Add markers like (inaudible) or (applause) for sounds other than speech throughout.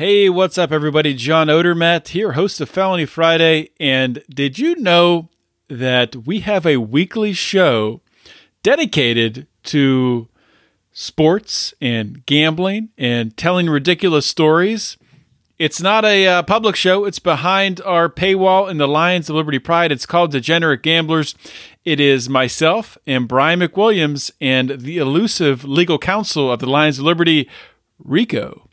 Hey, what's up, everybody? John Odermatt here, host of Felony Friday. And did you know that we have a weekly show dedicated to sports and gambling and telling ridiculous stories? It's not a uh, public show. It's behind our paywall in the Lions of Liberty Pride. It's called Degenerate Gamblers. It is myself and Brian McWilliams and the elusive legal counsel of the Lions of Liberty, Rico.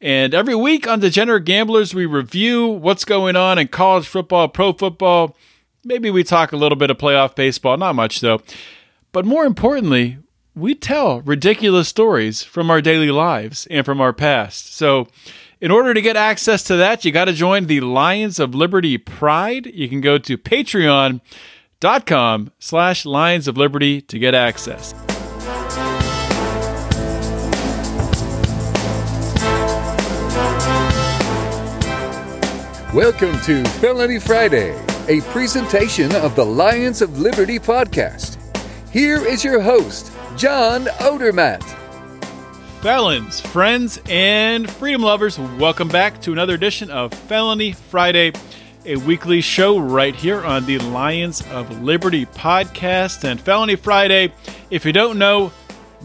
And every week on Degenerate Gamblers, we review what's going on in college football, pro football. Maybe we talk a little bit of playoff baseball, not much though. But more importantly, we tell ridiculous stories from our daily lives and from our past. So, in order to get access to that, you got to join the Lions of Liberty Pride. You can go to patreon.com slash Lions of Liberty to get access. Welcome to Felony Friday, a presentation of the Lions of Liberty podcast. Here is your host, John Odermatt. Felons, friends, and freedom lovers, welcome back to another edition of Felony Friday, a weekly show right here on the Lions of Liberty podcast. And Felony Friday, if you don't know,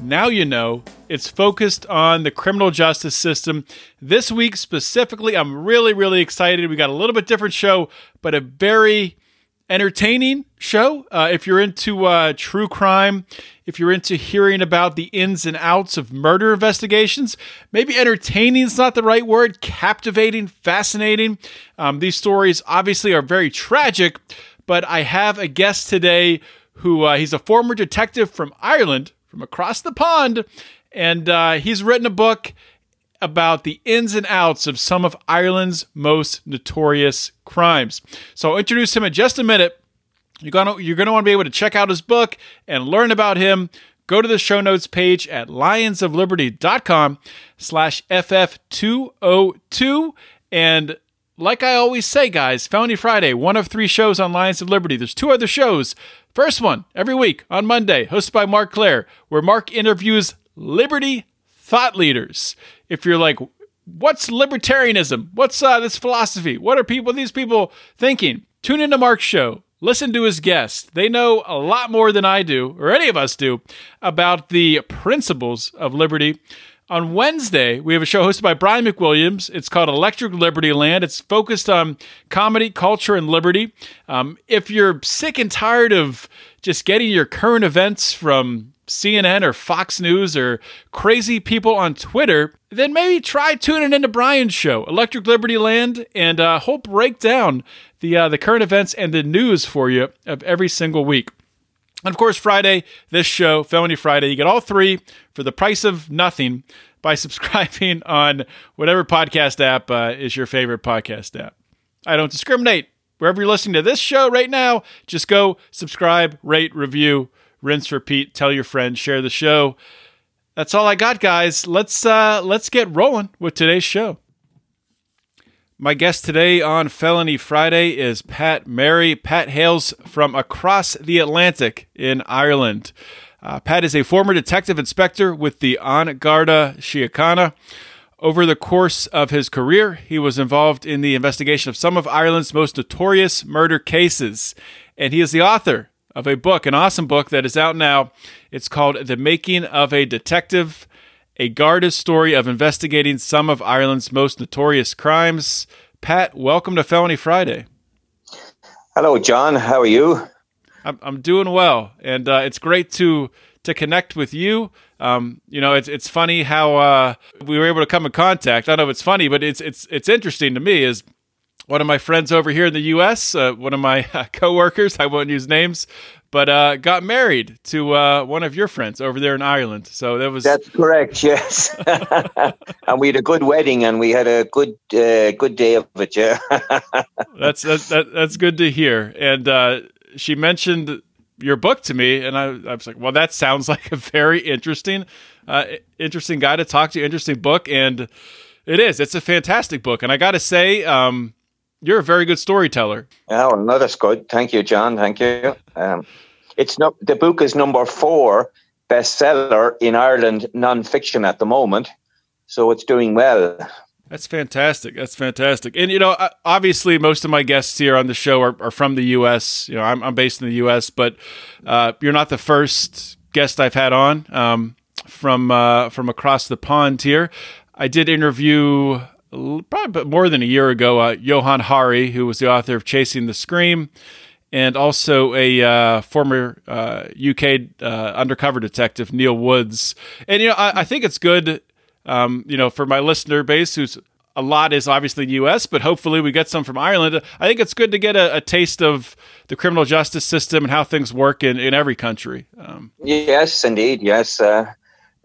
now you know. It's focused on the criminal justice system. This week specifically, I'm really, really excited. We got a little bit different show, but a very entertaining show. Uh, if you're into uh, true crime, if you're into hearing about the ins and outs of murder investigations, maybe entertaining is not the right word, captivating, fascinating. Um, these stories obviously are very tragic, but I have a guest today who uh, he's a former detective from Ireland, from across the pond, and uh, he's written a book about the ins and outs of some of Ireland's most notorious crimes. So I'll introduce him in just a minute. You're gonna you're gonna want to be able to check out his book and learn about him. Go to the show notes page at lionsofliberty.com slash FF202. And like I always say, guys, Felony Friday, one of three shows on Lions of Liberty. There's two other shows. First one every week on Monday, hosted by Marc Clair, where Marc interviews Liberty thought leaders. If you're like, what's libertarianism? What's uh, this philosophy? What are people, these people thinking? Tune into Marc's show. Listen to his guests. They know a lot more than I do, or any of us do, about the principles of liberty. On Wednesday, we have a show hosted by Brian McWilliams. It's called Electric Liberty Land. It's focused on comedy, culture, and liberty. Um, if you're sick and tired of just getting your current events from CNN or Fox News or crazy people on Twitter, then maybe try tuning into Brian's show, Electric Liberty Land, and uh, he'll break down the uh, the current events and the news for you of every single week. And of course, Friday, this show, Felony Friday, you get all three for the price of nothing by (laughs) subscribing on whatever podcast app uh, is your favorite podcast app. I don't discriminate. Wherever you're listening to this show right now, just go subscribe, rate, review rinse, repeat, tell your friends, share the show. That's all I got, guys. Let's uh, let's get rolling with today's show. My guest today on Felony Friday is Pat Marry. Pat hails from across the Atlantic in Ireland. Uh, Pat is a former detective inspector with the An Garda Síochána. Over the course of his career, he was involved in the investigation of some of Ireland's most notorious murder cases, and he is the author of a book, an awesome book that is out now. It's called The Making of a Detective, a Garda's story of investigating some of Ireland's most notorious crimes. Pat, welcome to Felony Friday. Hello, John. How are you? I'm, I'm doing well, and uh, it's great to to connect with you. Um, you know, it's it's funny how uh, we were able to come in contact. I don't know if it's funny, but it's it's it's interesting to me. Is one of my friends over here in the U.S., uh, one of my (laughs) uh, coworkers, I won't use names, but uh, got married to uh, one of your friends over there in Ireland. So that was that's correct. Yes, (laughs) and we had a good wedding, and we had a good uh, good day of it. Yeah, (laughs) that's that, that, that's good to hear. And uh, she mentioned your book to me, and I, I, was like, well, that sounds like a very interesting, interesting guy to talk to. Interesting book, and it is. It's a fantastic book, and I got to say. Um, you're a very good storyteller. Oh, no, that's good. Thank you, John. Thank you. Um, it's not the book is number four bestseller in Ireland nonfiction at the moment, so it's doing well. That's fantastic. That's fantastic. And you know, obviously, most of my guests here on the show are, are from the U.S. You know, I'm, I'm based in the U.S., but uh, you're not the first guest I've had on um, from uh, from across the pond here. I did interview probably more than a year ago uh, Johann Hari, who was the author of Chasing the Scream, and also a uh, former UK uh, uh, undercover detective, Neil Woods. And you know, I, I think it's good um, you know, for my listener base, who's a lot is obviously U.S., but hopefully we get some from Ireland. I think it's good to get a, a taste of the criminal justice system and how things work in, in every country. Um, yes, indeed. Yes. Uh,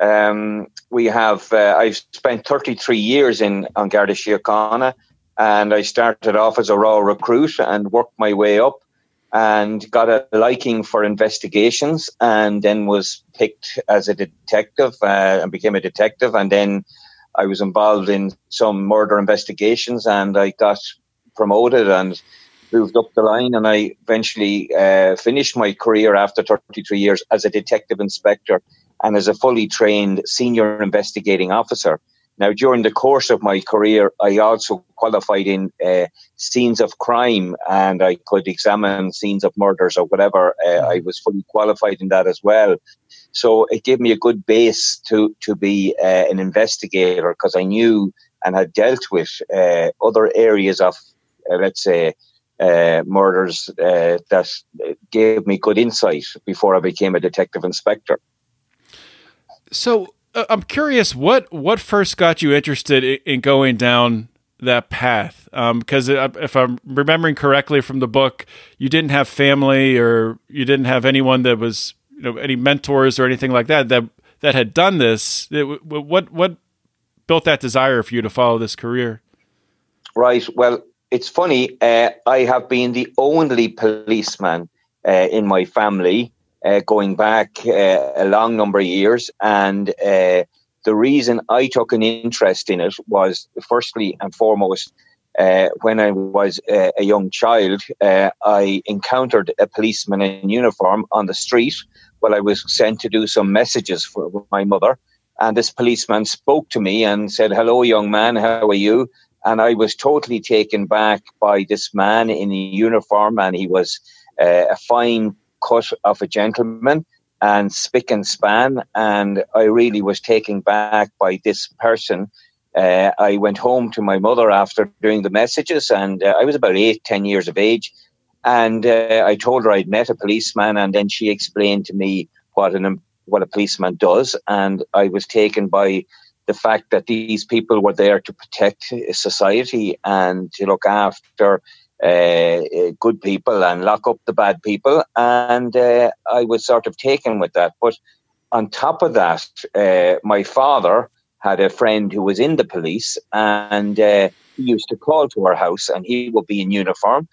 um, we have, uh, I've spent 33 years in An Garda Síochána and I started off as a raw recruit and worked my way up and got a liking for investigations and then was picked as a detective uh, and became a detective. And then I was involved in some murder investigations and I got promoted and moved up the line. And I eventually uh, finished my career after 33 years as a detective inspector and as a fully trained senior investigating officer now, during the course of my career, I also qualified in uh, scenes of crime and I could examine scenes of murders or whatever. Uh, I was fully qualified in that as well. So it gave me a good base to, to be uh, an investigator because I knew and had dealt with uh, other areas of, uh, let's say, uh, murders that gave me good insight before I became a detective inspector. So, uh, I'm curious what what first got you interested in going down that path because um, if I'm remembering correctly from the book, you didn't have family or you didn't have anyone that was you know any mentors or anything like that that that had done this. It, what what built that desire for you to follow this career? Right. Well, it's funny. Uh, I have been the only policeman uh, in my family uh, going back uh, a long number of years. And uh, the reason I took an interest in it was, firstly and foremost, uh, when I was uh, a young child, uh, I encountered a policeman in uniform on the street while I was sent to do some messages for my mother. And this policeman spoke to me and said, Hello, young man, how are you? And I was totally taken back by this man in uniform, and he was a fine cut of a gentleman and spick and span. And I really was taken back by this person. Uh, I went home to my mother after doing the messages, and uh, I was about eight, ten years of age. And uh, I told her I'd met a policeman, and then she explained to me what an what a policeman does. And I was taken by the fact that these people were there to protect society and to look after uh, uh, good people and lock up the bad people. And uh, I was sort of taken with that. But on top of that, uh, my father had a friend who was in the police and uh, he used to call to our house and he would be in uniform.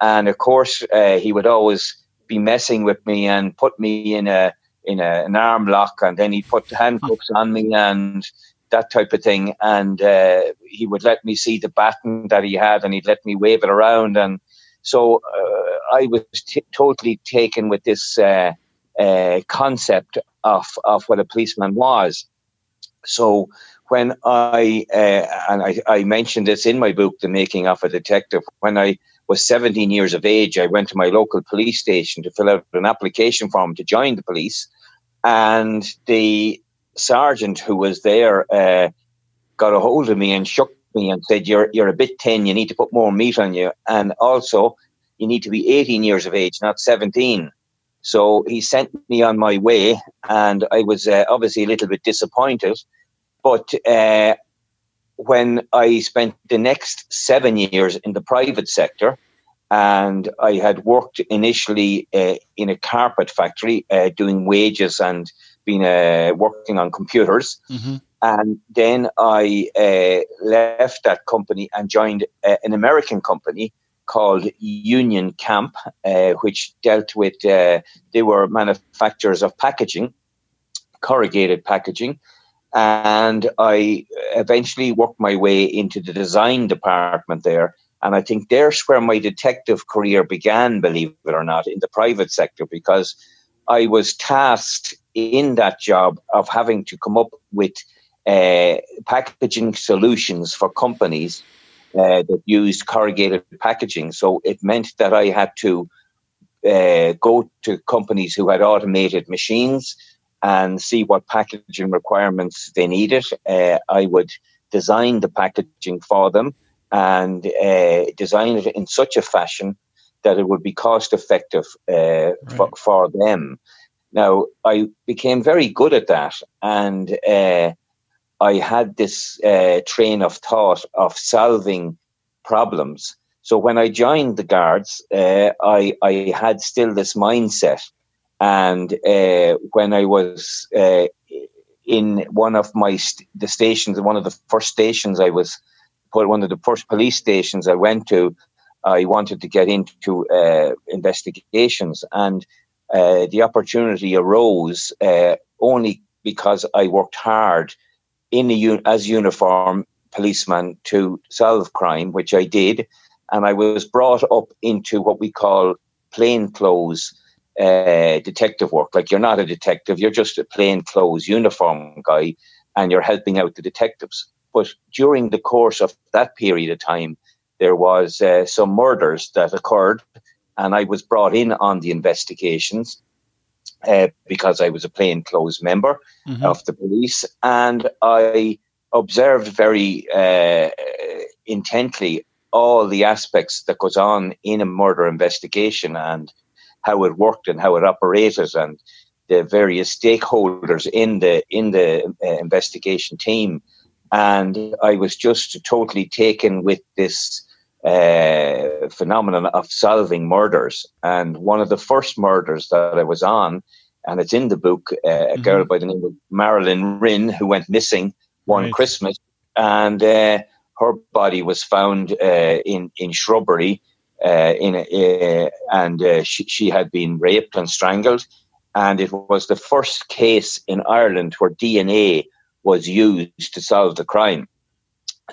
And of course, he would always be messing with me and put me in a in a, an arm lock and then he'd put handcuffs on me and that type of thing. And uh, he would let me see the baton that he had, and he'd let me wave it around. And so uh, I was t- totally taken with this uh, uh, concept of of what a policeman was. So when I uh, and I, I mentioned this in my book, The Making of a Detective, when I was 17 years of age, I went to my local police station to fill out an application form to join the police. And the sergeant who was there uh, got a hold of me and shook me and said, "You're you're a bit thin. You need to put more meat on you, and also you need to be 18 years of age, not 17." So he sent me on my way, and I was uh, obviously a little bit disappointed. But uh, when I spent the next seven years in the private sector, and I had worked initially uh, in a carpet factory uh, doing wages and been uh, working on computers. Mm-hmm. And then I uh, left that company and joined uh, an American company called Union Camp, uh, which dealt with, uh, they were manufacturers of packaging, corrugated packaging. And I eventually worked my way into the design department there. And I think there's where my detective career began, believe it or not, in the private sector, because I was tasked in that job of having to come up with uh, packaging solutions for companies uh, that used corrugated packaging. So it meant that I had to uh, go to companies who had automated machines and see what packaging requirements they needed. Uh, I would design the packaging for them and uh, design it in such a fashion that it would be cost effective uh, right. for, for, them. Now, I became very good at that, and uh, I had this uh, train of thought of solving problems. So when I joined the Guards, uh, I, I had still this mindset. And uh, when I was in one of my st- the stations, one of the first stations I was put, one of the first police stations I went to, I wanted to get into uh, investigations, and uh, the opportunity arose uh, only because I worked hard in a as uniform policeman to solve crime, which I did, and I was brought up into what we call plainclothes uh, detective work. Like you're not a detective, you're just a plainclothes uniform guy, and you're helping out the detectives. But during the course of that period of time, there was uh, some murders that occurred, and I was brought in on the investigations uh, because I was a plainclothes member mm-hmm. of the police, and I observed very uh, intently all the aspects that goes on in a murder investigation and how it worked and how it operated and the various stakeholders in the in the uh, investigation team and I was just totally taken with this uh, phenomenon of solving murders. And one of the first murders that I was on, and it's in the book, uh, mm-hmm. a girl by the name of Marilyn Rynn, who went missing one right. Christmas, and uh, her body was found uh, in in shrubbery. Uh, in a, uh, and she, she had been raped and strangled, and it was the first case in Ireland where DNA was used to solve the crime.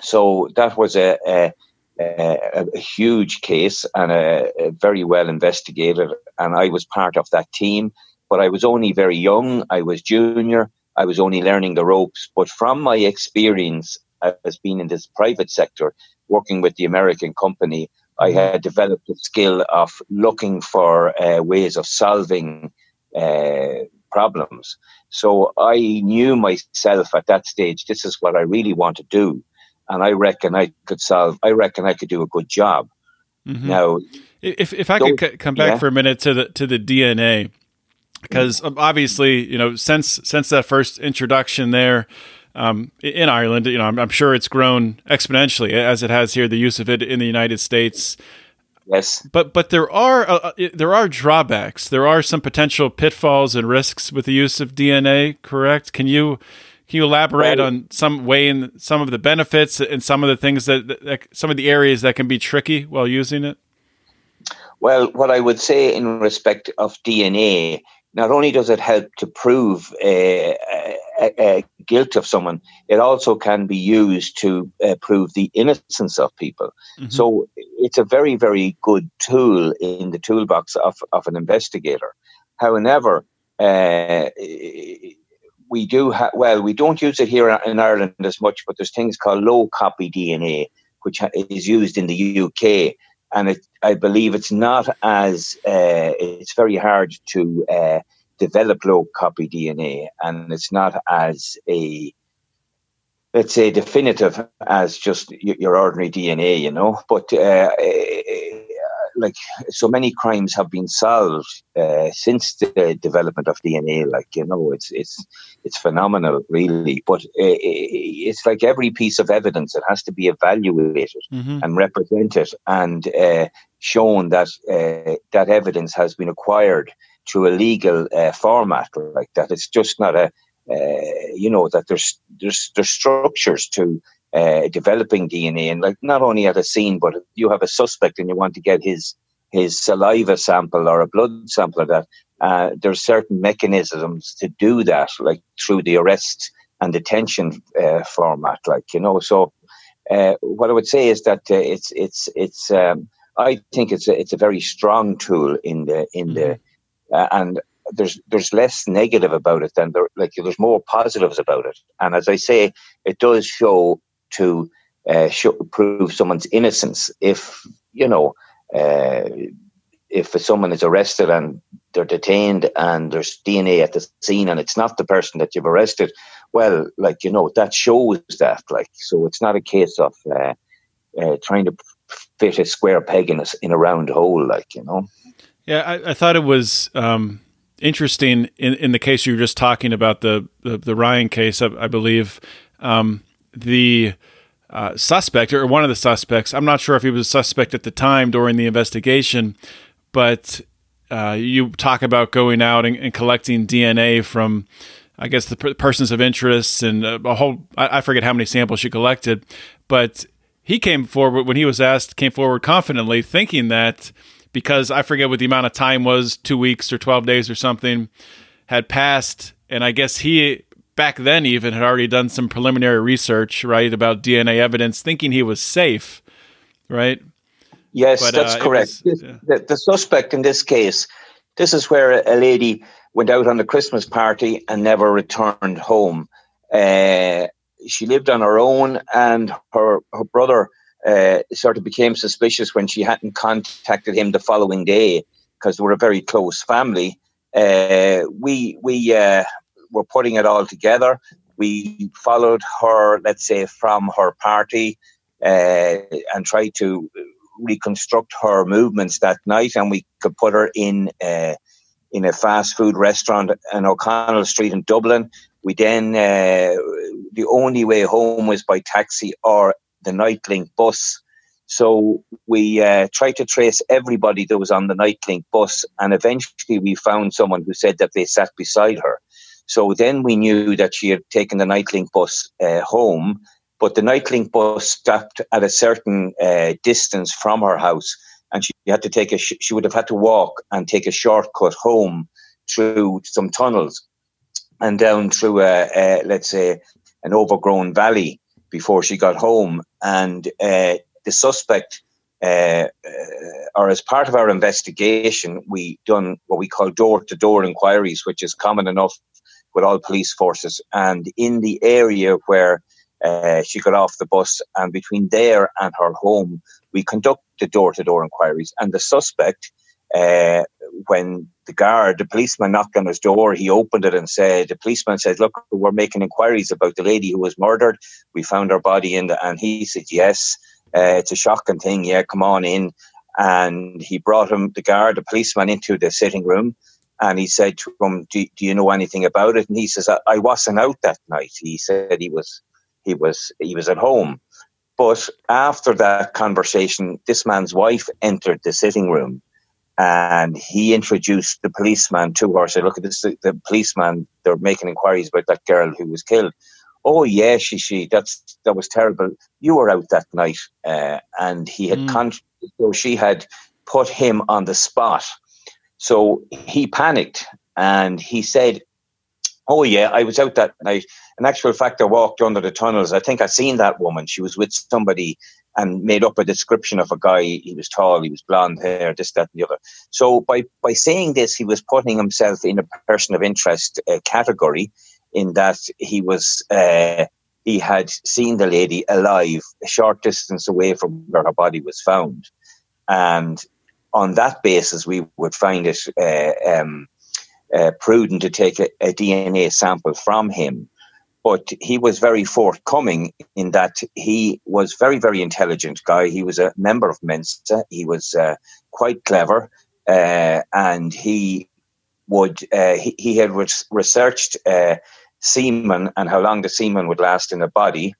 So that was a, a, a, a huge case and a, very well investigated. And I was part of that team, but I was only very young. I was junior. I was only learning the ropes. But from my experience as being in this private sector, working with the American company, I had developed the skill of looking for uh, ways of solving uh, problems. So I knew myself at that stage, this is what I really want to do. And I reckon I could solve, I reckon I could do a good job. Mm-hmm. Now, if, if I could c- come back yeah. for a minute to the, to the DNA, because obviously, you know, since, since that first introduction there, um, in Ireland, you know, I'm, I'm, sure it's grown exponentially as it has here. The use of it in the United States, Yes, but but there are uh, uh there are drawbacks. There are some potential pitfalls and risks with the use of DNA. Correct? Can you can you elaborate well, on some way in some of the benefits and some of the things that, that some of the areas that can be tricky while using it? Well, what I would say in respect of DNA, not only does it help to prove uh, uh, guilt of someone, it also can be used to uh, prove the innocence of people. Mm-hmm. So it's a very, very good tool in the toolbox of, of an investigator. However, uh, we do have, well, we don't use it here in Ireland as much, but there's things called low copy DNA, which is used in the UK. And it, I believe it's not as, uh, it's very hard to uh, develop low copy DNA, and it's not as a let's say definitive as just your ordinary DNA, you know. But uh, like so many crimes have been solved uh, since the development of DNA. Like you know, it's it's it's phenomenal, really. But uh, it's like every piece of evidence; it has to be evaluated mm-hmm. and represented and uh, shown that uh, that evidence has been acquired through a legal uh, format like that. It's just not a, uh, you know, that there's there's there's structures to uh, developing DNA, and like not only at a scene, but you have a suspect and you want to get his his saliva sample or a blood sample of that. Uh, there's certain mechanisms to do that, like through the arrest and detention uh, format, like you know. So, uh, what I would say is that it's it's it's. Um, I think it's a, it's a very strong tool in the in the mm-hmm uh, and there's there's less negative about it than there like there's more positives about it. And as I say, it does show to uh, show, prove someone's innocence if you know uh, if someone is arrested and they're detained and there's DNA at the scene and it's not the person that you've arrested, well, like you know that shows that like so it's not a case of uh, uh, trying to fit a square peg in a, in a round hole, like you know. Yeah, I, I thought it was um, interesting in, in the case you were just talking about the the, the Ryan case. I, I believe um, the uh, suspect or one of the suspects. I'm not sure if he was a suspect at the time during the investigation, but uh, you talk about going out and, and, collecting DNA from, I guess, the per- persons of interest and a whole. I, I forget how many samples you collected, but he came forward when he was asked, came forward confidently, thinking that because I forget what the amount of time was, two weeks or 12 days or something, had passed. And I guess he, back then even, had already done some preliminary research, right, about DNA evidence, thinking he was safe, right? Yes, but, that's uh, correct. Was, yeah. the, the, suspect in this case, this is where a lady went out on a Christmas party and never returned home. Uh, she lived on her own, and her her brother uh, sort of became suspicious when she hadn't contacted him the following day because they were a very close family. Uh, we we uh, were putting it all together. We followed her, let's say, from her party uh, and tried to reconstruct her movements that night, and we could put her in uh, in a fast food restaurant on O'Connell Street in Dublin. We then, uh, the only way home was by taxi or the Nitelink bus. So we uh, tried to trace everybody that was on the Nitelink bus, and eventually we found someone who said that they sat beside her. So then we knew that she had taken the Nitelink bus uh, home, but the Nitelink bus stopped at a certain uh, distance from her house, and she had to take a. Sh- she would have had to walk and take a shortcut home through some tunnels and down through a, a let's say an overgrown valley before she got home. And uh, the suspect, uh, uh, or as part of our investigation, we done what we call door to door inquiries, which is common enough with all police forces. And in the area where uh, she got off the bus, and between there and her home, we conducted door to door inquiries. And the suspect, uh, when the guard, the policeman knocked on his door. He opened it and said, the policeman said, look, we're making inquiries about the lady who was murdered. We found her body in the, and he said, yes, uh, it's a shocking thing. Yeah, come on in. And he brought him, the guard, the policeman into the sitting room. And he said to him, do, do you know anything about it? And he says, I, I wasn't out that night. He said he was, he was, he was at home. But after that conversation, this man's wife entered the sitting room and he introduced the policeman to her. Said, "Look at this, the policeman. They're making inquiries about that girl who was killed." Oh yeah, she she. That's that was terrible. You were out that night, uh, and he had mm. con- so she had put him on the spot. So he panicked and he said, "Oh yeah, I was out that night." In actual fact, I walked under the tunnels. I think I seen that woman. She was with somebody and made up a description of a guy. He was tall, he was blonde hair, this, that, and the other. So by by saying this, he was putting himself in a person of interest uh, category, in that he was uh, he had seen the lady alive a short distance away from where her body was found, and on that basis, we would find it uh, um, uh, prudent to take a, a DNA sample from him. But he was very forthcoming in that he was very very intelligent guy. He was a member of mensa. He was uh, quite clever uh, and he would uh, he, he, had re- researched uh, semen and how long the semen would last in the body.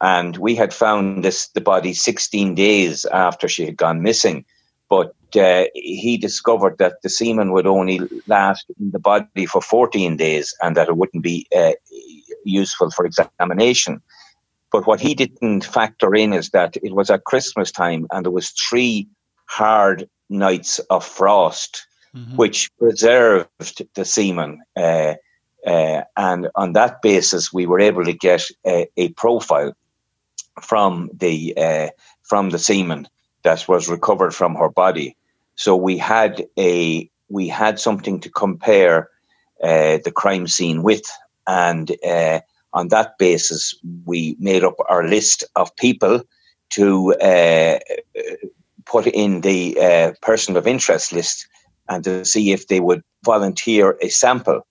And we had found this the body 16 days after she had gone missing but uh, he discovered that the semen would only last in the body for 14 days and that it wouldn't be uh, useful for examination. But what he didn't factor in is that it was at Christmas time and there was three hard nights of frost, mm-hmm. which preserved the semen. Uh, uh, and on that basis, we were able to get a, a profile from the uh, from the semen that was recovered from her body. So we had a we had something to compare uh, the crime scene with. And uh, on that basis, we made up our list of people to uh, put in the uh, person of interest list and to see if they would volunteer a sample.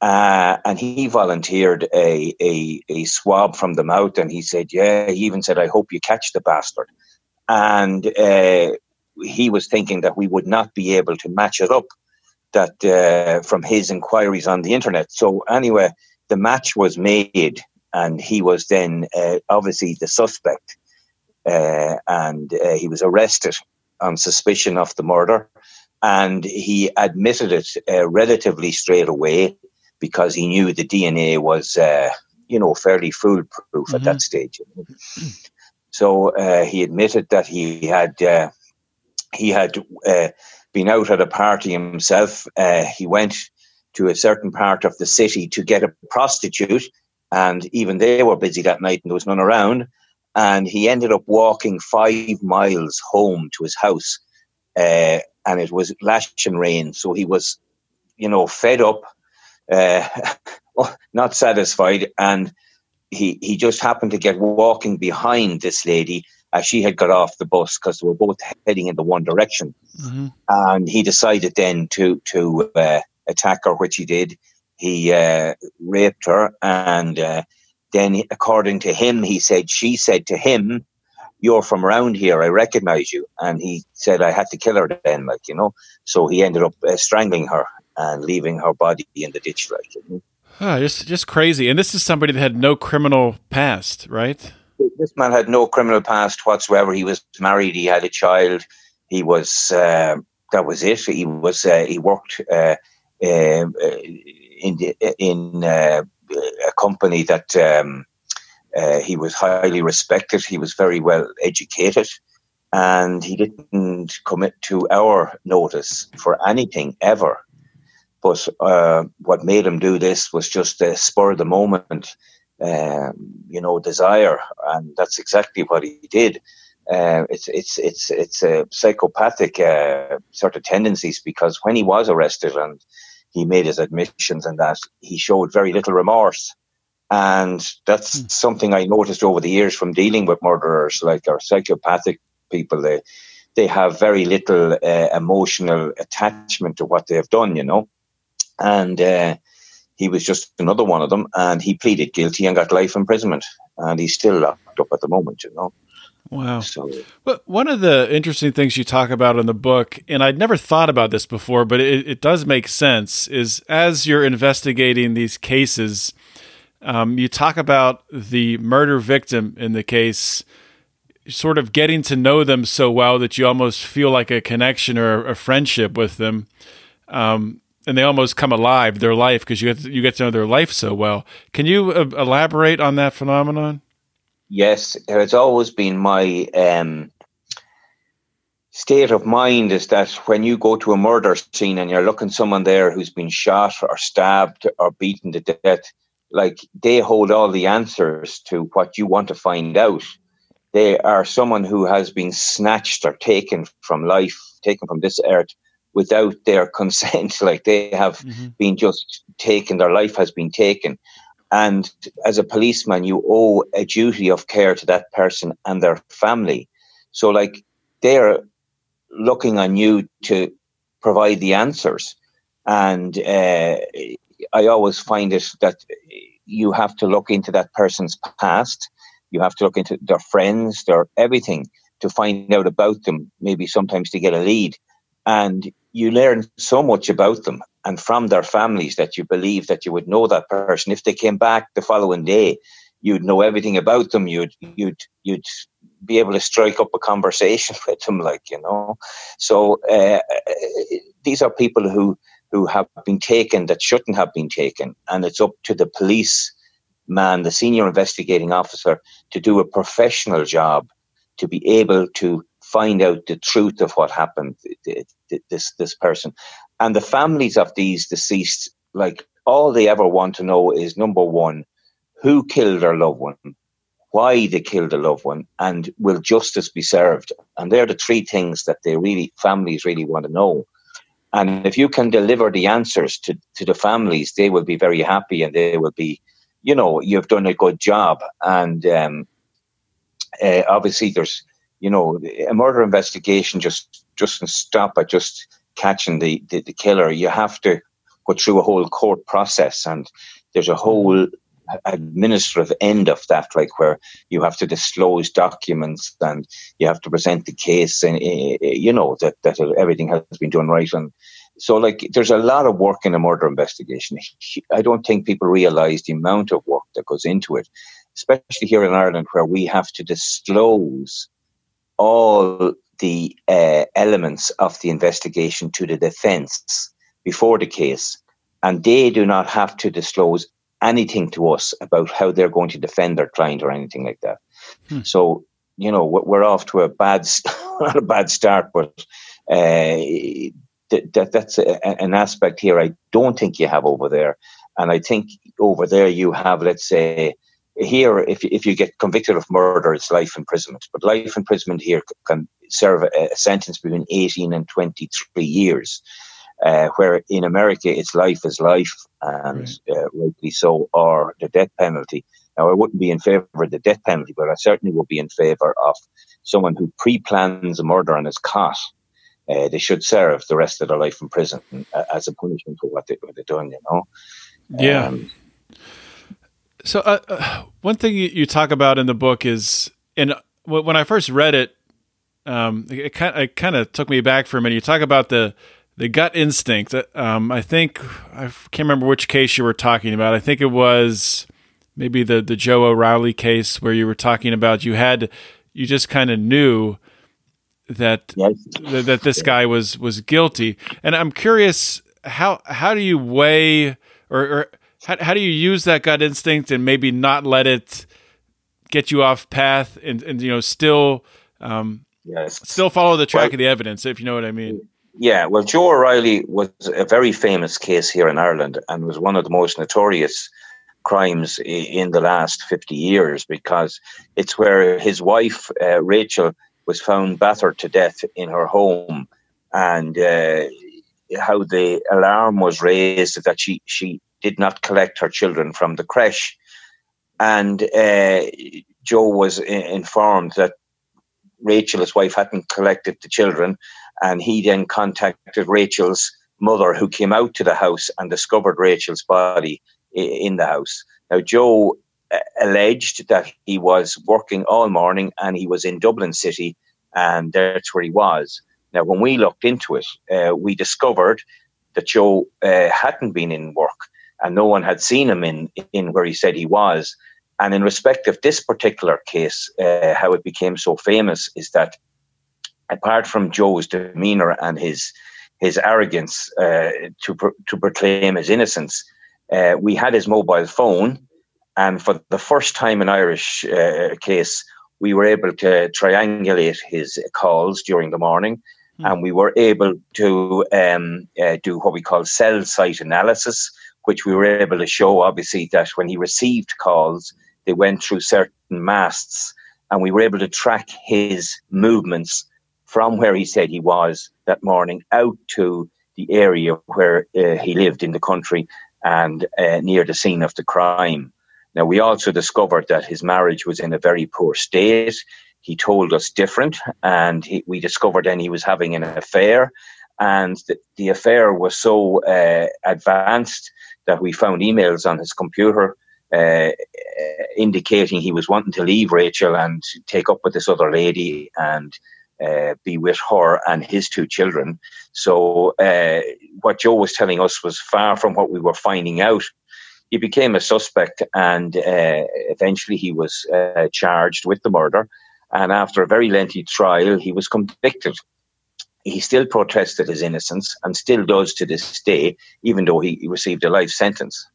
Uh, and he volunteered a, a, a swab from the mouth, and he said, "Yeah." He even said, "I hope you catch the bastard." And uh, he was thinking that we would not be able to match it up that uh, from his inquiries on the internet. So anyway, the match was made, and he was then uh, obviously the suspect, uh, and uh, he was arrested on suspicion of the murder, and he admitted it uh, relatively straight away because he knew the DNA was, uh, you know, fairly foolproof mm-hmm. at that mm-hmm. stage. (clears throat) So he admitted that he had he had uh, been out at a party himself. Uh, he went to a certain part of the city to get a prostitute, and even they were busy that night and there was none around. And he ended up walking five miles home to his house, uh, and it was lashing rain. So he was, you know, fed up, uh, (laughs) not satisfied, and he he just happened to get walking behind this lady as she had got off the bus because they were both heading in the one direction. Mm-hmm. And he decided then to to uh, attack her, which he did. He uh, raped her, and uh, then, according to him, he said she said to him, "You're from around here. I recognize you." And he said, "I had to kill her then, like you know." So he ended up uh, strangling her and leaving her body in the ditch, like. You know? Oh, just just crazy. And this is somebody that had no criminal past, right? this man had no criminal past whatsoever. He was married. He had a child. He was uh, that was it. He was uh, he worked uh, um, uh in the, in uh, a company that um, uh, he was highly respected. He was very well educated, and he didn't commit to our notice for anything ever. But what made him do this was just a spur of the moment um, you know, desire, and that's exactly what he did. Uh, it's it's it's it's a psychopathic uh, sort of tendencies because when he was arrested and he made his admissions and that he showed very little remorse, and that's mm. something I noticed over the years from dealing with murderers like our psychopathic people. They they have very little uh, emotional attachment to what they have done, you know, and uh, he was just another one of them, and he pleaded guilty and got life imprisonment, and he's still locked up at the moment. You know. Wow. So, but one of the interesting things you talk about in the book, and I'd never thought about this before, but it, it does make sense, is as you're investigating these cases, um, you talk about the murder victim in the case, sort of getting to know them so well that you almost feel like a connection or a friendship with them. Um, and they almost come alive their life because you get to, you get to know their life so well. Can you uh, elaborate on that phenomenon? Yes, it's always been my um, state of mind is that when you go to a murder scene and you're looking someone there who's been shot or stabbed or beaten to death, like they hold all the answers to what you want to find out. They are someone who has been snatched or taken from life, taken from this earth without their (laughs) consent. Like they have mm-hmm. been just taken, their life has been taken. And as a policeman, you owe a duty of care to that person and their family. So, like, they're looking on you to provide the answers. And uh, I always find it that you have to look into that person's past. You have to look into their friends, their everything to find out about them, maybe sometimes to get a lead. And you learn so much about them and from their families that you believe that you would know that person. If they came back the following day, you'd know everything about them. You'd you'd you'd be able to strike up a conversation (laughs) with them, like you know. So uh, these are people who who have been taken that shouldn't have been taken, and it's up to the police man, the senior investigating officer, to do a professional job to be able to find out the truth of what happened this this person. And the families of these deceased like all they ever want to know is number one who killed their loved one why they killed their loved one and will justice be served? And they're the three things that they really families really want to know. And if you can deliver the answers to, to the families, they will be very happy and they will be, you know, you've done a good job. And um, uh, obviously, there's, you know, a murder investigation just doesn't stop at just catching the, the, the killer. You have to go through a whole court process and there's a whole administrative end of that, like where you have to disclose documents and you have to present the case, and eh, eh, you know that that everything has been done right. And so, like, there's a lot of work in a murder investigation. I don't think people realise the amount of work that goes into it, especially here in Ireland, where we have to disclose all the uh, elements of the investigation to the defence before the case, and they do not have to disclose anything to us about how they're going to defend their client or anything like that. Hmm. So, you know, we're off to a bad, (laughs) not a bad start, but uh, that, that's a, an aspect here I don't think you have over there. And I think over there you have, let's say, here, if, if you get convicted of murder, it's life imprisonment. But life imprisonment here can serve a, a sentence between 18 and 23 years. Uh, where in America it's life is life, and right. uh, rightly so, or the death penalty. Now, I wouldn't be in favour of the death penalty, but I certainly would be in favour of someone who pre-plans a murder and is caught. Uh, they should serve the rest of their life in prison uh, as a punishment for what, they, what they're doing. You know. Yeah. Um, so uh, uh, one thing you, you, talk about in the book is, and when I first read it, um, it kind it kind of took me back for a minute. You talk about the the gut instinct. Um, I think I can't remember which case you were talking about. I think it was maybe the the Joe O'Reilly case where you were talking about you had you just kind of knew that yes. th- that this guy was was guilty. And I'm curious how how do you weigh or, or how, how do you use that gut instinct and maybe not let it get you off path and, and you know still um, yes. still follow the track well, of the evidence if you know what I mean. Yeah, well, Joe O'Reilly was a very famous case here in Ireland and was one of the most notorious crimes in the last 50 years because it's where his wife, uh, Rachel, was found battered to death in her home and uh, how the alarm was raised that she, she did not collect her children from the creche. And uh, Joe was informed that Rachel, his wife, hadn't collected the children and he then contacted Rachel's mother, who came out to the house and discovered Rachel's body in the house. Now, Joe alleged that he was working all morning and he was in Dublin City, and that's where he was. Now, when we looked into it, uh, we discovered that Joe uh, hadn't been in work and no one had seen him in, in where he said he was. And in respect of this particular case, uh, how it became so famous is that apart from Joe's demeanor and his his arrogance uh, to pro- to proclaim his innocence, uh, we had his mobile phone, and for the first time in Irish uh, case, we were able to triangulate his calls during the morning, mm. and we were able to um, uh, do what we call cell site analysis, which we were able to show obviously that when he received calls, they went through certain masts, and we were able to track his movements from where he said he was that morning out to the area where uh, he lived in the country and uh, near the scene of the crime. Now, we also discovered that his marriage was in a very poor state. He told us different, and he, we discovered then he was having an affair. And the, the affair was so uh, advanced that we found emails on his computer uh, indicating he was wanting to leave Rachel and take up with this other lady. And uh, be with her and his two children. So uh, what Joe was telling us was far from what we were finding out. He became a suspect, and uh, eventually he was uh, charged with the murder. And after a very lengthy trial, he was convicted. He still protested his innocence and still does to this day, even though he received a life sentence.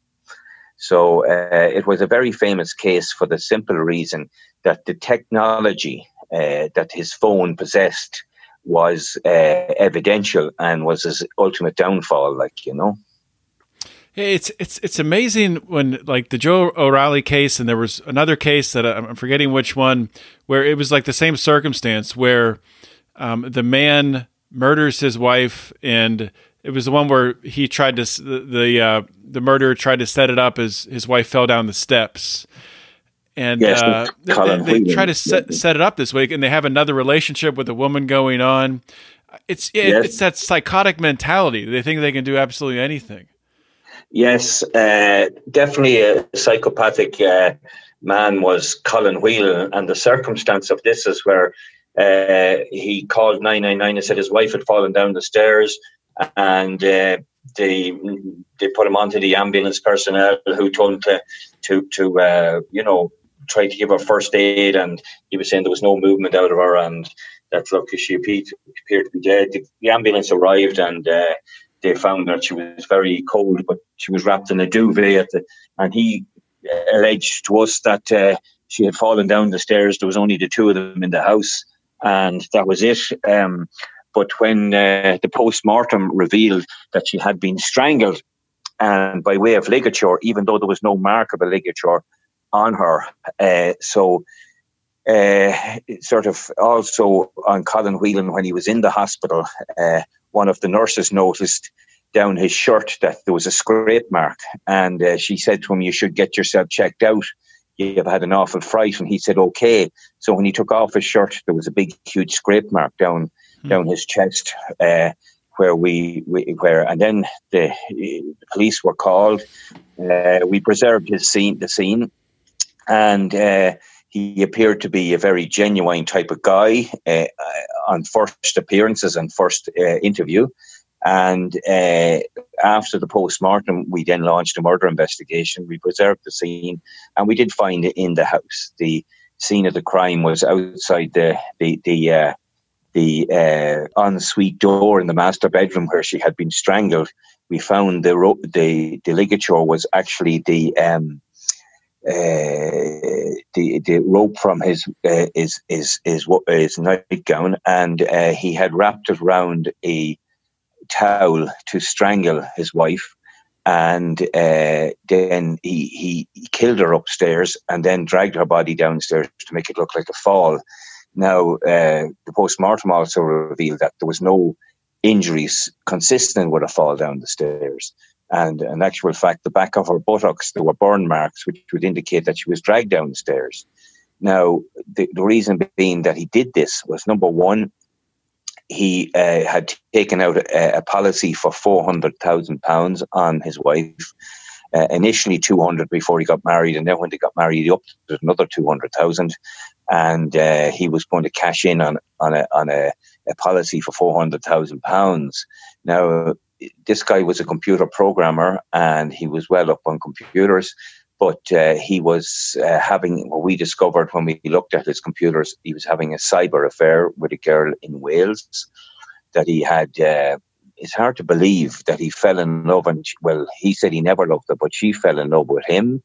So uh, it was a very famous case for the simple reason that the technology uh, that his phone possessed was uh, evidential and was his ultimate downfall. Like you know. It's it's it's amazing when like the Joe O'Reilly case, and there was another case that I'm forgetting which one, where it was like the same circumstance where um, the man murders his wife and it was the one where he tried to the the, uh, the murderer tried to set it up as his wife fell down the steps and yes, uh, they, they try to set, set it up this way, and they have another relationship with a woman going on. It's it, yes. it's that psychotic mentality. They think they can do absolutely anything. Yes, uh, definitely a psychopathic uh, man was Colin Whelan, and the circumstance of this is where uh, he called nine nine nine and said his wife had fallen down the stairs, and uh, they they put him onto the ambulance personnel who told him to to to uh, you know tried to give her first aid, and he was saying there was no movement out of her, and that look, she appeared, appeared to be dead. The, the ambulance arrived, and uh, they found that she was very cold, but she was wrapped in a duvet. The, and he alleged to us that uh, she had fallen down the stairs. There was only the two of them in the house, and that was it. Um, but when uh, the post mortem revealed that she had been strangled, and by way of ligature, even though there was no mark of a ligature, on her. Uh, so, uh, sort of also on Colin Whelan when he was in the hospital, uh, one of the nurses noticed down his shirt that there was a scrape mark, and uh, she said to him, "You should get yourself checked out. You've had an awful fright." And he said, "Okay." So when he took off his shirt, there was a big, huge scrape mark down hmm. down his chest. Uh, where we, we, where and then the, the police were called. Uh, we preserved his scene, the scene, and uh, he appeared to be a very genuine type of guy uh, on first appearances and first uh, interview. And uh, after the post mortem, we then launched a murder investigation. We preserved the scene, and we did find it in the house. The scene of the crime was outside the the the uh, the uh, ensuite door in the master bedroom where she had been strangled. We found the ro- the the ligature was actually the um, uh, the the rope from his uh, his his, his nightgown, and uh, he had wrapped it round a towel to strangle his wife, and uh, then he, he, he killed her upstairs, and then dragged her body downstairs to make it look like a fall. Now, uh, the post mortem also revealed that there was no injuries consistent with a fall down the stairs. And in actual fact, the back of her buttocks, there were burn marks, which would indicate that she was dragged down the stairs. Now, the, the reason being that he did this was number one, he uh, had taken out a, a policy for £400,000 on his wife. Uh, initially 200 before he got married, and then when they got married, he upped to another 200,000, and uh, he was going to cash in on on a on a, a policy for 400,000 pounds. Now, this guy was a computer programmer and he was well up on computers, but uh, he was uh, having what we discovered when we looked at his computers. He was having a cyber affair with a girl in Wales that he had. It's hard to believe that he fell in love, and well, he said he never loved her, but she fell in love with him.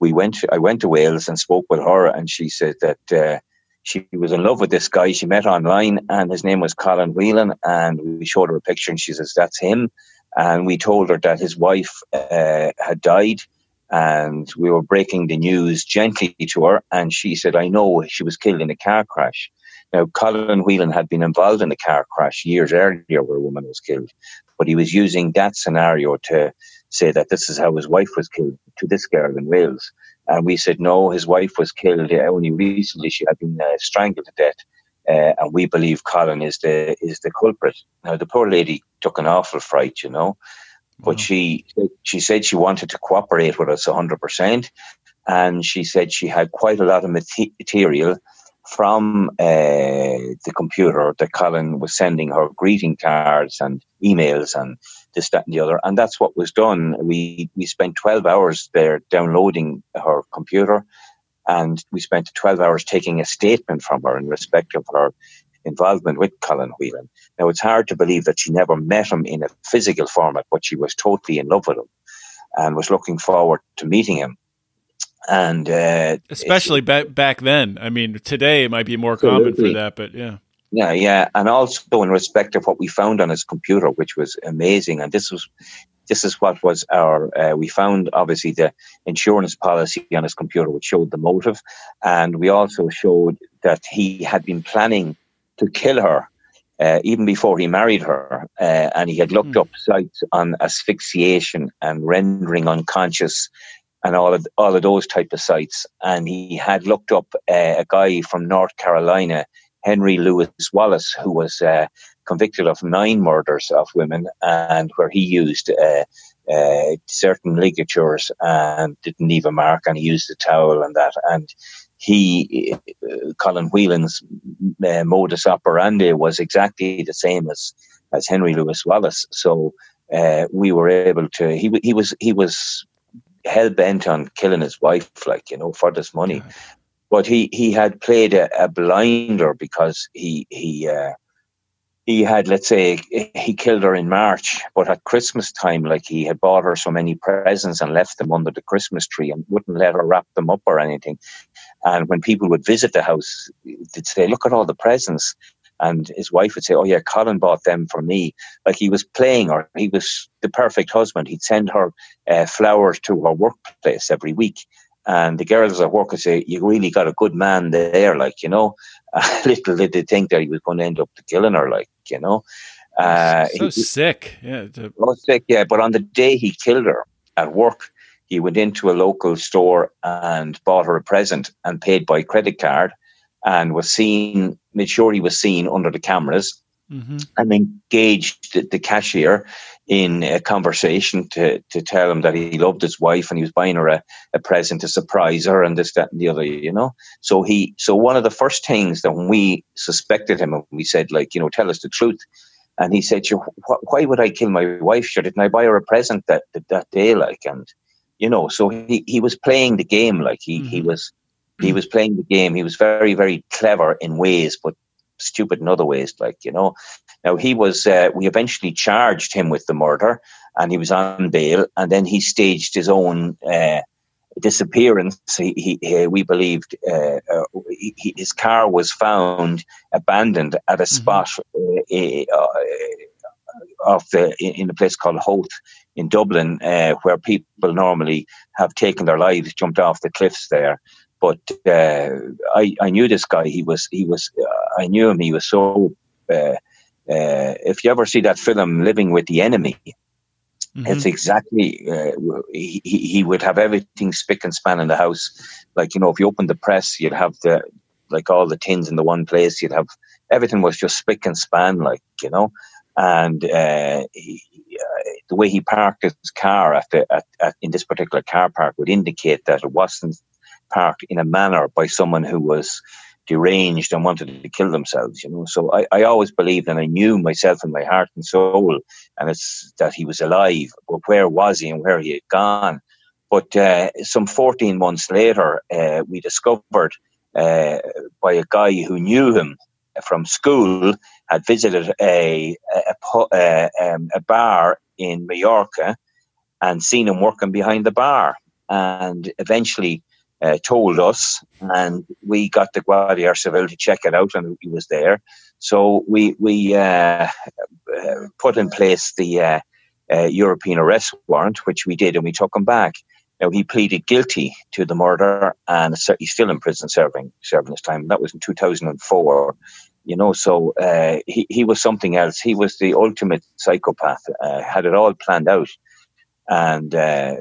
We went. I went to Wales and spoke with her, and she said that uh, she was in love with this guy she met online, and his name was Colin Whelan. And we showed her a picture, and she says, That's him. And we told her that his wife uh, had died, and we were breaking the news gently to her. And she said, I know she was killed in a car crash. Now, Colin Whelan had been involved in a car crash years earlier where a woman was killed, but he was using that scenario to say that this is how his wife was killed to this girl in Wales. And we said, no, his wife was killed only recently. She had been uh, strangled to death. Uh, and we believe Colin is the is the culprit. Now the poor lady took an awful fright, you know, but she she said she wanted to cooperate with us hundred percent, and she said she had quite a lot of material from uh, the computer that Colin was sending her greeting cards and emails and this, that, and the other. And that's what was done. We we spent 12 hours there downloading her computer, and we spent 12 hours taking a statement from her in respect of her involvement with Colin Whelan. Now, it's hard to believe that she never met him in a physical format, but she was totally in love with him and was looking forward to meeting him. And uh, especially back back then, I mean, today it might be more common for that, but yeah. Yeah, yeah, and also in respect of what we found on his computer, which was amazing, and this was this is what was our uh, we found obviously the insurance policy on his computer which showed the motive. And we also showed that he had been planning to kill her uh, even before he married her, uh, and he had looked mm. up sites on asphyxiation and rendering unconscious, and all of all of those type of sites. And he had looked up uh, a guy from North Carolina, Henry Louis Wallace, who was uh, convicted of nine murders of women, and where he used. Uh, uh, certain ligatures and didn't leave a mark, and he used a towel and that. And he, uh, Colin Whelan's uh, modus operandi was exactly the same as as Henry Louis Wallace. So we were able to. He he was he was hell bent on killing his wife, like you know, for this money. But he he had played a, a blinder because he he. Uh, he had, let's say, he killed her in March, but at Christmas time, like he had bought her so many presents and left them under the Christmas tree and wouldn't let her wrap them up or anything. And when people would visit the house, they'd say, Look at all the presents. And his wife would say, Oh, yeah, Colin bought them for me. Like he was playing her. He was the perfect husband. He'd send her uh, flowers to her workplace every week. And the girls at work would say, You really got a good man there, like, you know. (laughs) Little did they think that he was going to end up killing her, like, you know. Uh, so he, sick. Yeah. To... Oh, sick, yeah. But on the day he killed her at work, he went into a local store and bought her a present and paid by credit card and was seen, made sure he was seen under the cameras mm-hmm. and engaged the, the, cashier in a conversation to, to tell him that he loved his wife and he was buying her a, a present to surprise her and this, that, and the other, you know. So he, so one of the first things that when we suspected him, and we said, like, you know, tell us the truth. And he said, why would I kill my wife? Sure, didn't I buy her a present that, that, that day? Like, and, you know, so he, he was playing the game like he, mm-hmm. he was he was playing the game. He was very, very clever in ways, but stupid in other ways, like, you know. Now he was uh, we eventually charged him with the murder and he was on bail and then he staged his own uh, disappearance. He, he, we believed uh, uh he, his car was found abandoned at a mm-hmm. spot uh, uh, of the in a place called Howth in Dublin, uh, where people normally have taken their lives, jumped off the cliffs there. But uh, I, I knew this guy. He was he was uh, I knew him. He was so. Uh, uh, if you ever see that film Living with the Enemy, mm-hmm. it's exactly uh, he, he would have everything spick and span in the house. Like you know, if you opened the press, you'd have the like all the tins in the one place. You'd have everything was just spick and span, like you know and uh, he, uh, the way he parked his car at the, at, at, in this particular car park would indicate that it wasn't parked in a manner by someone who was deranged and wanted to kill themselves. You know, so I, I always believed, and I knew myself in my heart and soul, and it's that he was alive. But where was he and where he had gone? But uh, some 14 months later, uh, we discovered uh, by a guy who knew him from school had visited a a, a, um, a bar in Mallorca and seen him working behind the bar, and eventually uh, told us, and we got the Guardia Civil to check it out, and he was there. So we we uh, uh, put in place the uh, uh, European arrest warrant, which we did, and we took him back. Now he pleaded guilty to the murder, and he's still in prison serving serving his time. That was in 2004. You know, so uh, he he was something else. He was the ultimate psychopath. Uh, had it all planned out, and uh,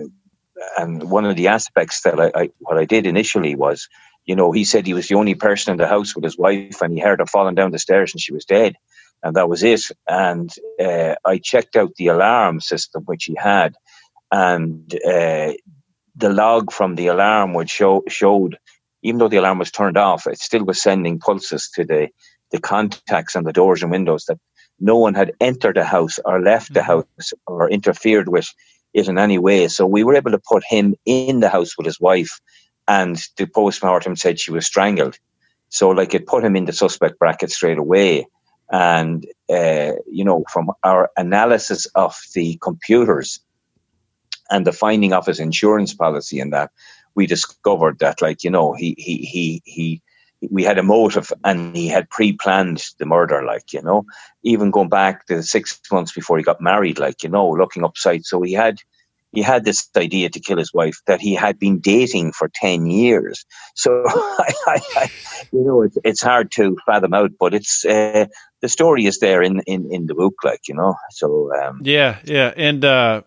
and one of the aspects that I, I what I did initially was, you know, he said he was the only person in the house with his wife, and he heard her falling down the stairs, and she was dead and that was it. And uh, I checked out the alarm system which he had, and uh, the log from the alarm would show showed, even though the alarm was turned off, it still was sending pulses to the the contacts on the doors and windows that no one had entered the house or left the mm-hmm. house or interfered with it in any way. So we were able to put him in the house with his wife, and the postmortem said she was strangled. So like it put him in the suspect bracket straight away. And uh, you know, from our analysis of the computers, and the finding of his insurance policy and that we discovered that like you know he he he he we had a motive and he had pre-planned the murder like you know even going back to six months before he got married like you know looking up sites so he had he had this idea to kill his wife that he had been dating for 10 years. So, (laughs) I, I, I, you know, it's, it's hard to fathom out, but it's, uh, the story is there in, in, in the book, like, you know, so. Um, yeah, yeah. And, uh,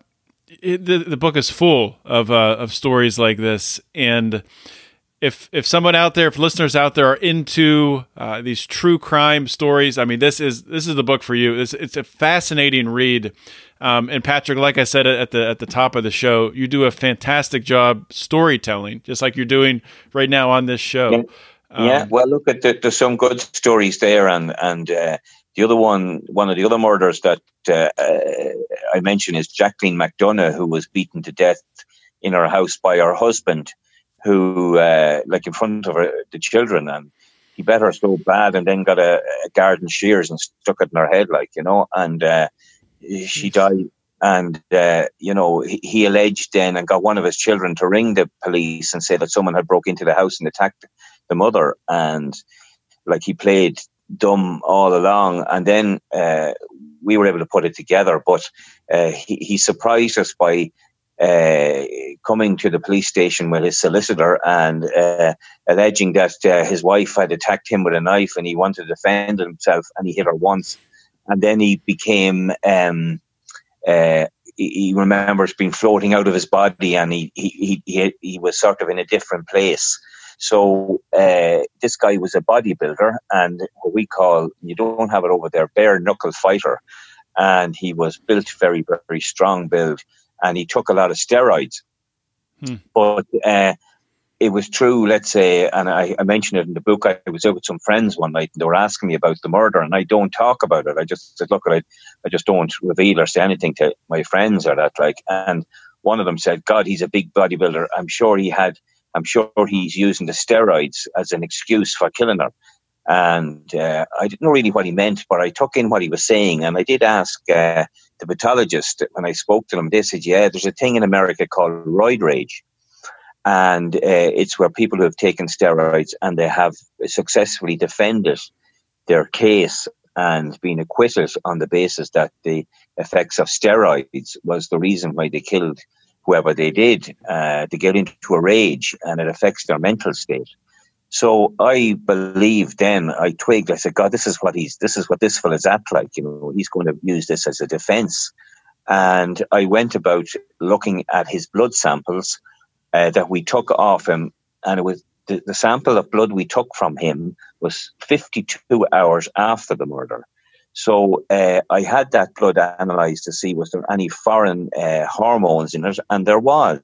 it, the, the book is full of, uh, of stories like this. And, if if someone out there, if listeners out there are into uh, these true crime stories, I mean, this is this is the book for you. It's it's a fascinating read. Um, and Patrick, like I said at the at the top of the show, you do a fantastic job storytelling, just like you're doing right now on this show. Yeah, um, yeah. well, look at the, there's some good stories there, and and uh, the other one, one of the other murders that uh, I mentioned is Jacqueline McDonough, who was beaten to death in her house by her husband who, uh, like in front of her, the children, and he bet her so bad, and then got a, a garden shears and stuck it in her head, like you know, and uh, she died. And uh, you know, he, he, alleged then and got one of his children to ring the police and say that someone had broke into the house and attacked the mother, and like he played dumb all along. And then uh, we were able to put it together, but uh, he, he surprised us by uh, coming to the police station with his solicitor and uh, alleging that uh, his wife had attacked him with a knife and he wanted to defend himself and he hit her once. And then he became, um, uh, he, remembers being floating out of his body and he, he, he, he was sort of in a different place. So uh, this guy was a bodybuilder and what we call, you don't have it over there, bare knuckle fighter. And he was built very, very strong build and he took a lot of steroids. Hmm. But uh, it was true, let's say, and I, I, mentioned it in the book. I was out with some friends one night and they were asking me about the murder, and I don't talk about it. I just said, look, I, I just don't reveal or say anything to my friends or that. Like, and one of them said, God, he's a big bodybuilder. I'm sure he had, I'm sure he's using the steroids as an excuse for killing her. And uh, I didn't know really what he meant, but I took in what he was saying. And I did ask uh, the pathologist when I spoke to them, they said, yeah, there's a thing in America called roid rage. And uh, it's where people who have taken steroids and they have successfully defended their case and been acquitted on the basis that the effects of steroids was the reason why they killed whoever they did. Uh, they get into a rage and it affects their mental state. So I believed then, I twigged, I said, God, this is what he's, this is what this fella's at like, you know, he's going to use this as a defense. And I went about looking at his blood samples uh, that we took off him. And it was the, the sample of blood we took from him was 52 hours after the murder. So uh, I had that blood analysed to see was there any foreign uh, hormones in it, and there was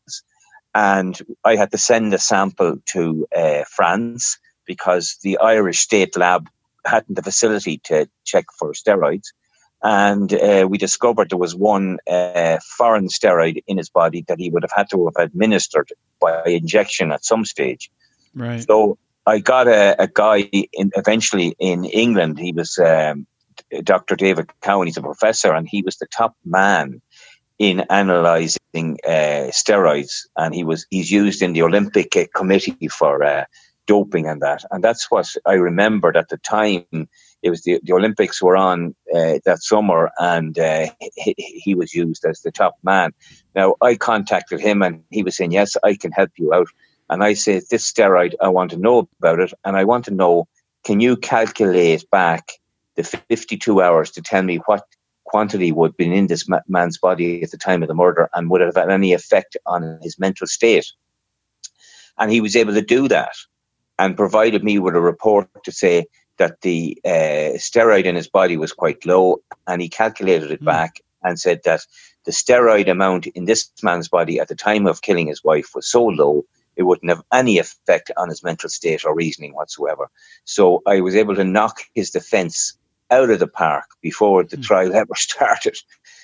and I had to send a sample to uh, France because the Irish State Lab hadn't the facility to check for steroids. And uh, we discovered there was one uh, foreign steroid in his body that he would have had to have administered by injection at some stage. Right. So I got a, a guy in, eventually in England. He was um, Dr. David Cowan. He's a professor, and he was the top man in analysing uh, steroids, and he was he's used in the Olympic uh, committee for uh, doping and that, and that's what I remembered at the time. It was the, the Olympics were on uh, that summer, and uh, he, he, was used as the top man. Now I contacted him, and he was saying, "Yes, I can help you out." And I said, "This steroid, I want to know about it, and I want to know, can you calculate back?" the 52 hours to tell me what quantity would have been in this man's body at the time of the murder and would have had any effect on his mental state. And he was able to do that and provided me with a report to say that the uh, steroid in his body was quite low. And he calculated it mm. back and said that the steroid amount in this man's body at the time of killing his wife was so low it wouldn't have any effect on his mental state or reasoning whatsoever. So I was able to knock his defense out of the park before the mm. trial (laughs) ever started.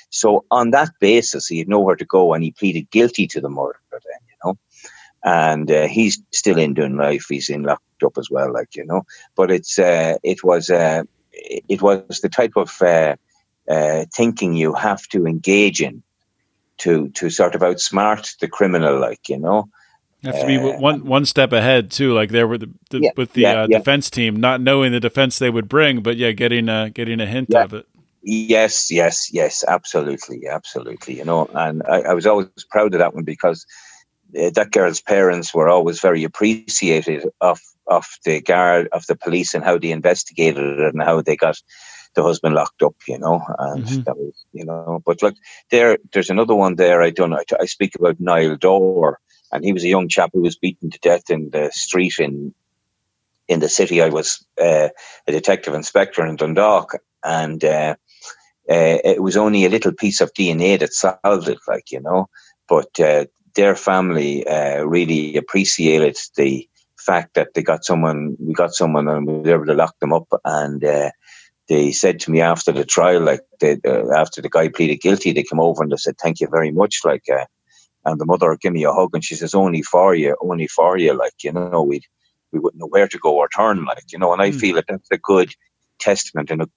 So on that basis, he had nowhere to go, and he pleaded guilty to the murder. Then, you know, and uh, he's still in doing life. He's in locked up as well, like you know. But it's uh, it was uh, it was the type of uh, uh, thinking you have to engage in to to sort of outsmart the criminal, like you know. You have to be uh, one one step ahead too, like there were the, the yeah, with the yeah, uh, yeah. defense team, not knowing the defense they would bring, but yeah, getting a getting a hint of it. Yes, yes, yes, absolutely, absolutely. You know, and I, I was always proud of that one because uh, that girl's parents were always very appreciative of of the guard of the police and how they investigated it and how they got the husband locked up. You know, and mm-hmm. that was you know. But look, there, there's another one there. I don't know. I, I speak about Niall Dore, and he was a young chap who was beaten to death in the street in in the city. I was uh, a detective inspector in Dundalk, and uh, uh, it was only a little piece of DNA that solved it, like, you know. But uh, their family uh, really appreciated the fact that they got someone, we got someone and we were able to lock them up. And uh, they said to me after the trial, like, they, after the guy pleaded guilty, they came over and they said, thank you very much. Like, and the mother give me a hug and she says, only for you, only for you. Like, you know, we we wouldn't know where to go or turn, like, you know, and I mm. feel that that's a good testament and a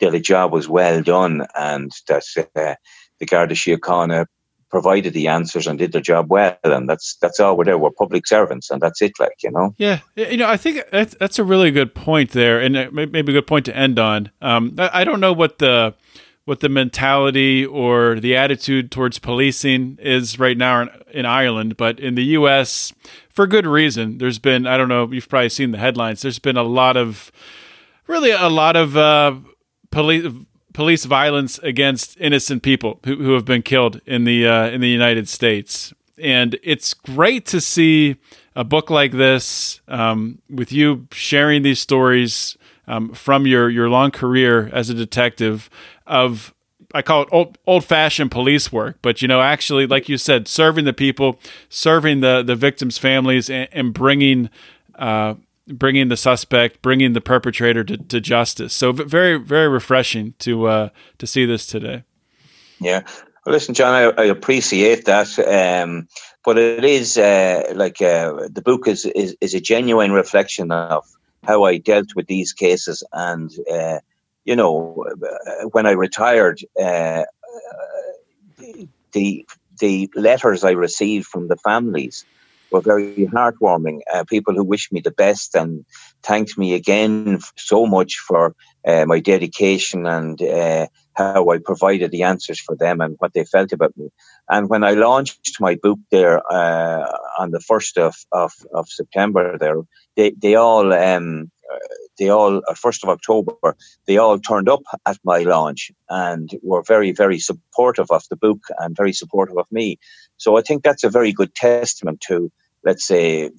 that the job was well done and that uh, the Garda Síochána provided the answers and did their job well and that's that's all we're there we're public servants and that's it like you know yeah you know i think that's, that's a really good point there and maybe a good point to end on um, I, I don't know what the what the mentality or the attitude towards policing is right now in, in, Ireland, but in the U.S., for good reason, there's been I don't know you've probably seen the headlines. There's been a lot of really a lot of uh, police police violence against innocent people who, who have been killed in the uh, in the United States. And it's great to see a book like this um, with you sharing these stories um, from your your long career as a detective of I call it old old fashioned police work, but you know, actually, like you said, serving the people, serving the the victims' families, and, and bringing uh, bringing the suspect, bringing the perpetrator to, to justice. So very, very refreshing to uh, to see this today. Yeah. Well, listen, John, I, I appreciate that, um, but it is uh, like uh, the book is, is is a genuine reflection of how I dealt with these cases, and uh, you know, when I retired, uh, the the letters I received from the families were very heartwarming. Uh, people who wished me the best and thanked me again so much for uh, my dedication and uh, how I provided the answers for them and what they felt about me. And when I launched my book there uh, on the first of, of, of September, there they they all. Um, they all, uh, first of October, they all turned up at my launch and were very, very supportive of the book and very supportive of me. So I think that's a very good testament to let's say,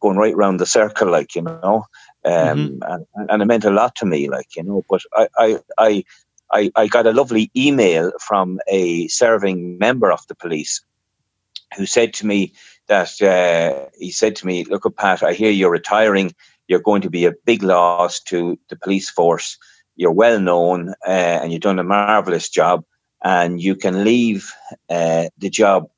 going right round the circle, like, you know. Um, mm-hmm. and, and it meant a lot to me, like, you know. But I, I, I, I, I got a lovely email from a serving member of the police who said to me that uh, he said to me, Look, Pat, I hear you're retiring. You're going to be a big loss to the police force. You're well known uh, and you've done a marvelous job, and you can leave uh, the job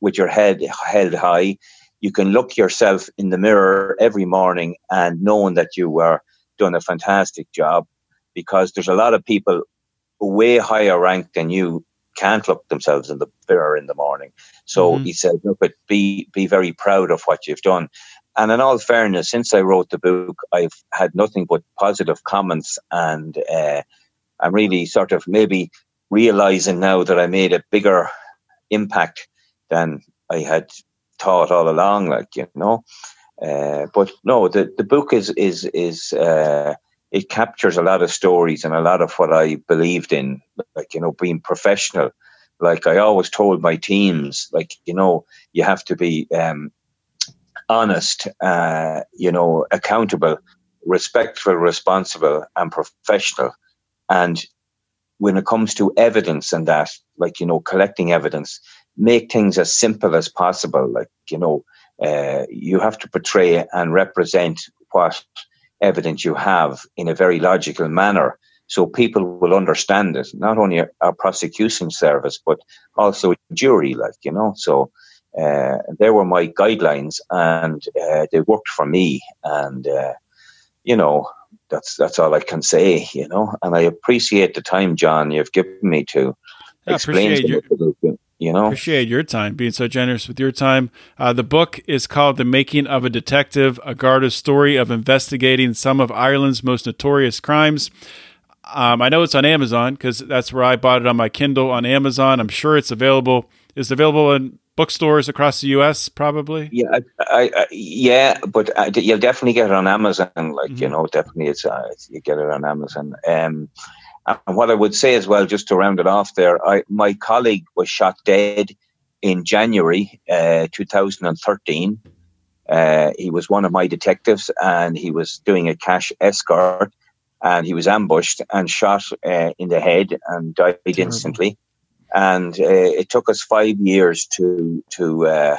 with your head held high you can look yourself in the mirror every morning and knowing that you were doing a fantastic job because there's a lot of people way higher ranked than you can't look themselves in the mirror in the morning. So mm-hmm. he said, look, but be, be very proud of what you've done. And in all fairness, since I wrote the book, I've had nothing but positive comments and uh, I'm really sort of maybe realizing now that I made a bigger impact than I had thought all along, like you know. Uh, but no, the, the book is is is uh, it captures a lot of stories and a lot of what I believed in, like you know, being professional. Like I always told my teams, like you know, you have to be um, honest, uh, you know, accountable, respectful, responsible, and professional. And when it comes to evidence and that, like you know, collecting evidence, make things as simple as possible. Like, you know, uh, you have to portray and represent what evidence you have in a very logical manner so people will understand it, not only our prosecution service, but also a jury, like, you know. So uh, there were my guidelines and uh, they worked for me. And, uh, you know, that's that's all I can say, you know. And I appreciate the time, John, you've given me to explain. Appreciate you know appreciate your time being so generous with your time uh, the book is called the making of a detective a garda's story of investigating some of ireland's most notorious crimes Um, I know it's on Amazon because that's where I bought it on my Kindle on Amazon. I'm sure it's available. Is available in bookstores across the U.S. Probably. Yeah, I, I, yeah, but uh, you'll definitely get it on Amazon. Like mm-hmm. you know, definitely it's, uh, you get it on Amazon. Um, and what I would say as well, just to round it off there, I, my colleague was shot dead in January uh, 2013. Uh, he was one of my detectives, and he was doing a cash escort, and he was ambushed and shot uh, in the head and died Terrible. instantly and uh, it took us five years to to uh,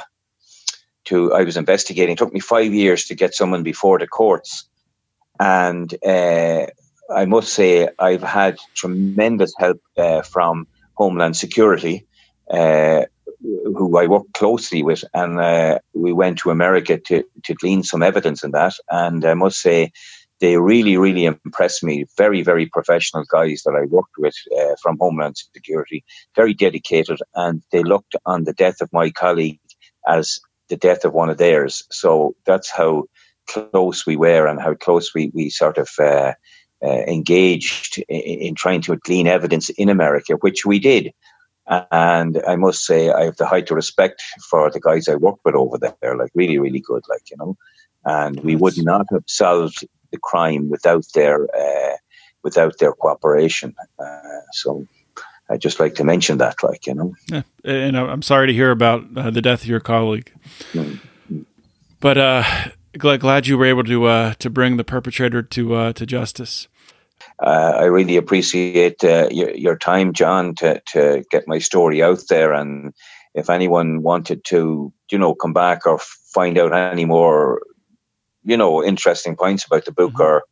to. I was investigating. It took me five years to get someone before the courts, and uh, I must say I've had tremendous help uh, from Homeland Security. Uh, who I work closely with, and uh, we went to America to, to glean some evidence in that. And I must say, they really, really impressed me. Very, very professional guys that I worked with uh, from Homeland Security, very dedicated, and they looked on the death of my colleague as the death of one of theirs. So that's how close we were and how close we, we sort of uh, engaged in, in, trying to glean evidence in America, which we did. And I must say, I have the height of respect for the guys I worked with over there, like really, really good, like, you know. And we would not have solved the crime without their uh, without their cooperation. Uh, so I'd just like to mention that, like you know. Yeah. And I'm sorry to hear about uh, the death of your colleague, mm-hmm. but uh, glad glad you were able to uh, to bring the perpetrator to uh, to justice. I really appreciate your, your time, John, to to get my story out there. And if anyone wanted to, you know, come back or find out any more you know interesting points about the book mm-hmm. or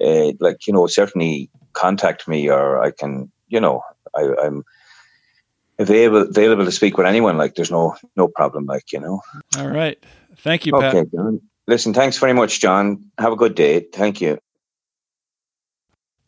uh, like you know certainly contact me or I can you know I, am available available to speak with anyone. Like there's no no problem like you know. All right. Thank you Pat. okay John. listen thanks very much John. Have a good day. Thank you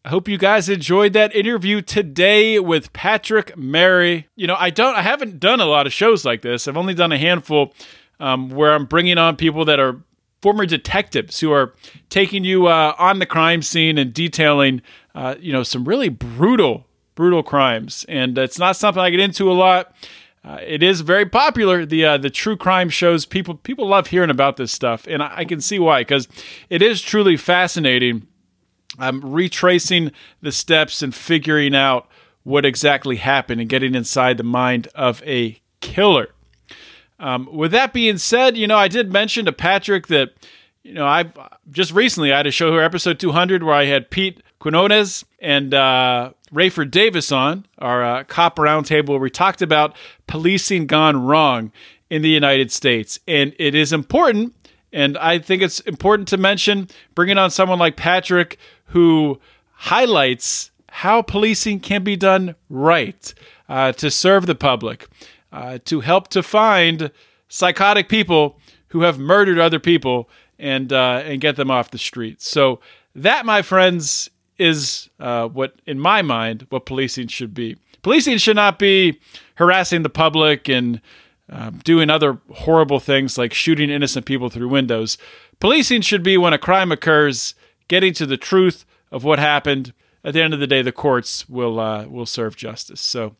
I hope you guys enjoyed that interview today with Patrick Marry. You know, I don't, I haven't done a lot of shows like this. I've only done a handful um, where I'm bringing on people that are former detectives who are taking you uh, on the crime scene and detailing, uh, you know, some really brutal, brutal crimes. And it's not something I get into a lot. Uh, it is very popular. The uh, the true crime shows people people love hearing about this stuff, and I, I can see why because it is truly fascinating. I'm retracing the steps and figuring out what exactly happened and getting inside the mind of a killer. Um, with that being said, you know, I did mention to Patrick that, you know, I've just recently I had a show here, episode 200, where I had Pete Quinones and uh, Rayford Davis on our uh, cop roundtable where we talked about policing gone wrong in the United States. And it is important, and I think it's important to mention bringing on someone like Patrick who highlights how policing can be done right uh, to serve the public uh, to help to find psychotic people who have murdered other people and uh, and get them off the streets. So that, my friends, is uh, what, in my mind, what policing should be. Policing should not be harassing the public and uh, doing other horrible things like shooting innocent people through windows. Policing should be when a crime occurs, getting to the truth of what happened. At the end of the day, the courts will uh, will serve justice. So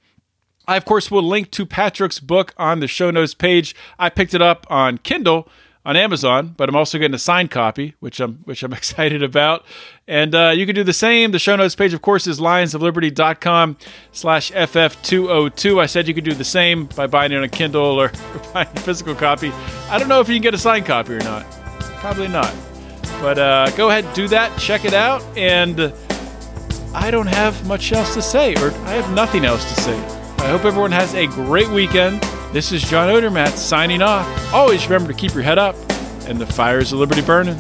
I, of course, will link to Patrick's book on the show notes page. I picked it up on Kindle on Amazon, but I'm also getting a signed copy, which I'm (laughs) which I'm excited about. And uh, you can do the same. The show notes page, of course, is lionsofliberty.com slash FF202. I said you could do the same by buying it on Kindle or, or (laughs) buying a physical copy. I don't know if you can get a signed copy or not. Probably not. But uh, go ahead, do that, check it out, and I don't have much else to say, or I have nothing else to say. I hope everyone has a great weekend. This is John Odermatt signing off. Always remember to keep your head up and the fires of liberty burning.